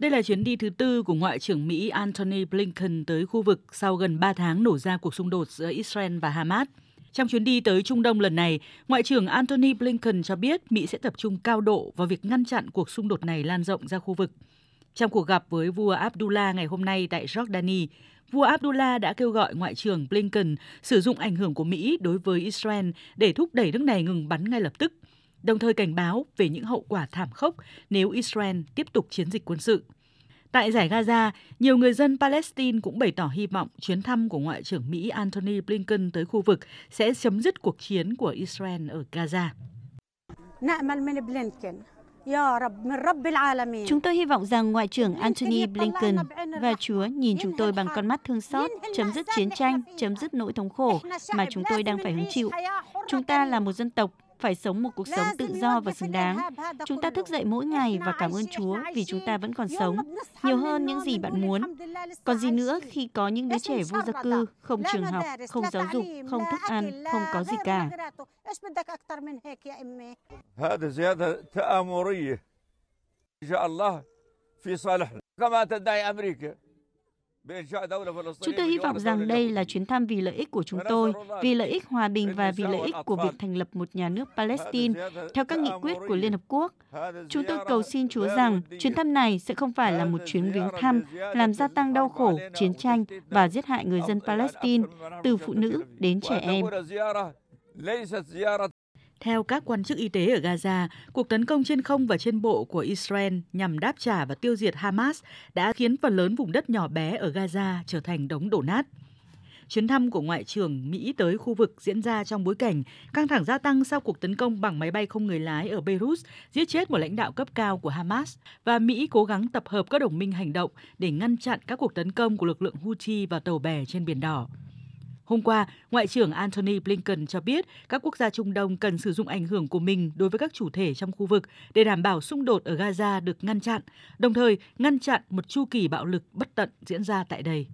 Đây là chuyến đi thứ tư của Ngoại trưởng Mỹ Antony Blinken tới khu vực sau gần 3 tháng nổ ra cuộc xung đột giữa Israel và Hamas. Trong chuyến đi tới Trung Đông lần này, Ngoại trưởng Antony Blinken cho biết Mỹ sẽ tập trung cao độ vào việc ngăn chặn cuộc xung đột này lan rộng ra khu vực. Trong cuộc gặp với vua Abdullah ngày hôm nay tại Jordani, vua Abdullah đã kêu gọi Ngoại trưởng Blinken sử dụng ảnh hưởng của Mỹ đối với Israel để thúc đẩy nước này ngừng bắn ngay lập tức, đồng thời cảnh báo về những hậu quả thảm khốc nếu Israel tiếp tục chiến dịch quân sự. Tại giải Gaza, nhiều người dân Palestine cũng bày tỏ hy vọng chuyến thăm của Ngoại trưởng Mỹ Antony Blinken tới khu vực sẽ chấm dứt cuộc chiến của Israel ở Gaza. Chúng tôi hy vọng rằng Ngoại trưởng Antony Blinken và Chúa nhìn chúng tôi bằng con mắt thương xót, chấm dứt chiến tranh, chấm dứt nỗi thống khổ mà chúng tôi đang phải hứng chịu. Chúng ta là một dân tộc phải sống một cuộc sống tự do và xứng đáng. Chúng ta thức dậy mỗi ngày và cảm ơn Chúa vì chúng ta vẫn còn sống, nhiều hơn những gì bạn muốn. Còn gì nữa khi có những đứa trẻ vô gia cư, không trường học, không giáo dục, không thức ăn, không có gì cả. Chúng tôi hy vọng rằng đây là chuyến thăm vì lợi ích của chúng tôi, vì lợi ích hòa bình và vì lợi ích của việc thành lập một nhà nước Palestine theo các nghị quyết của Liên Hợp Quốc. Chúng tôi cầu xin Chúa rằng chuyến thăm này sẽ không phải là một chuyến viếng thăm làm gia tăng đau khổ, chiến tranh và giết hại người dân Palestine, từ phụ nữ đến trẻ em. Theo các quan chức y tế ở Gaza, cuộc tấn công trên không và trên bộ của Israel nhằm đáp trả và tiêu diệt Hamas đã khiến phần lớn vùng đất nhỏ bé ở Gaza trở thành đống đổ nát. Chuyến thăm của Ngoại trưởng Mỹ tới khu vực diễn ra trong bối cảnh căng thẳng gia tăng sau cuộc tấn công bằng máy bay không người lái ở Beirut giết chết một lãnh đạo cấp cao của Hamas và Mỹ cố gắng tập hợp các đồng minh hành động để ngăn chặn các cuộc tấn công của lực lượng Houthi và tàu bè trên Biển Đỏ. Hôm qua, Ngoại trưởng Antony Blinken cho biết các quốc gia Trung Đông cần sử dụng ảnh hưởng của mình đối với các chủ thể trong khu vực để đảm bảo xung đột ở Gaza được ngăn chặn, đồng thời ngăn chặn một chu kỳ bạo lực bất tận diễn ra tại đây.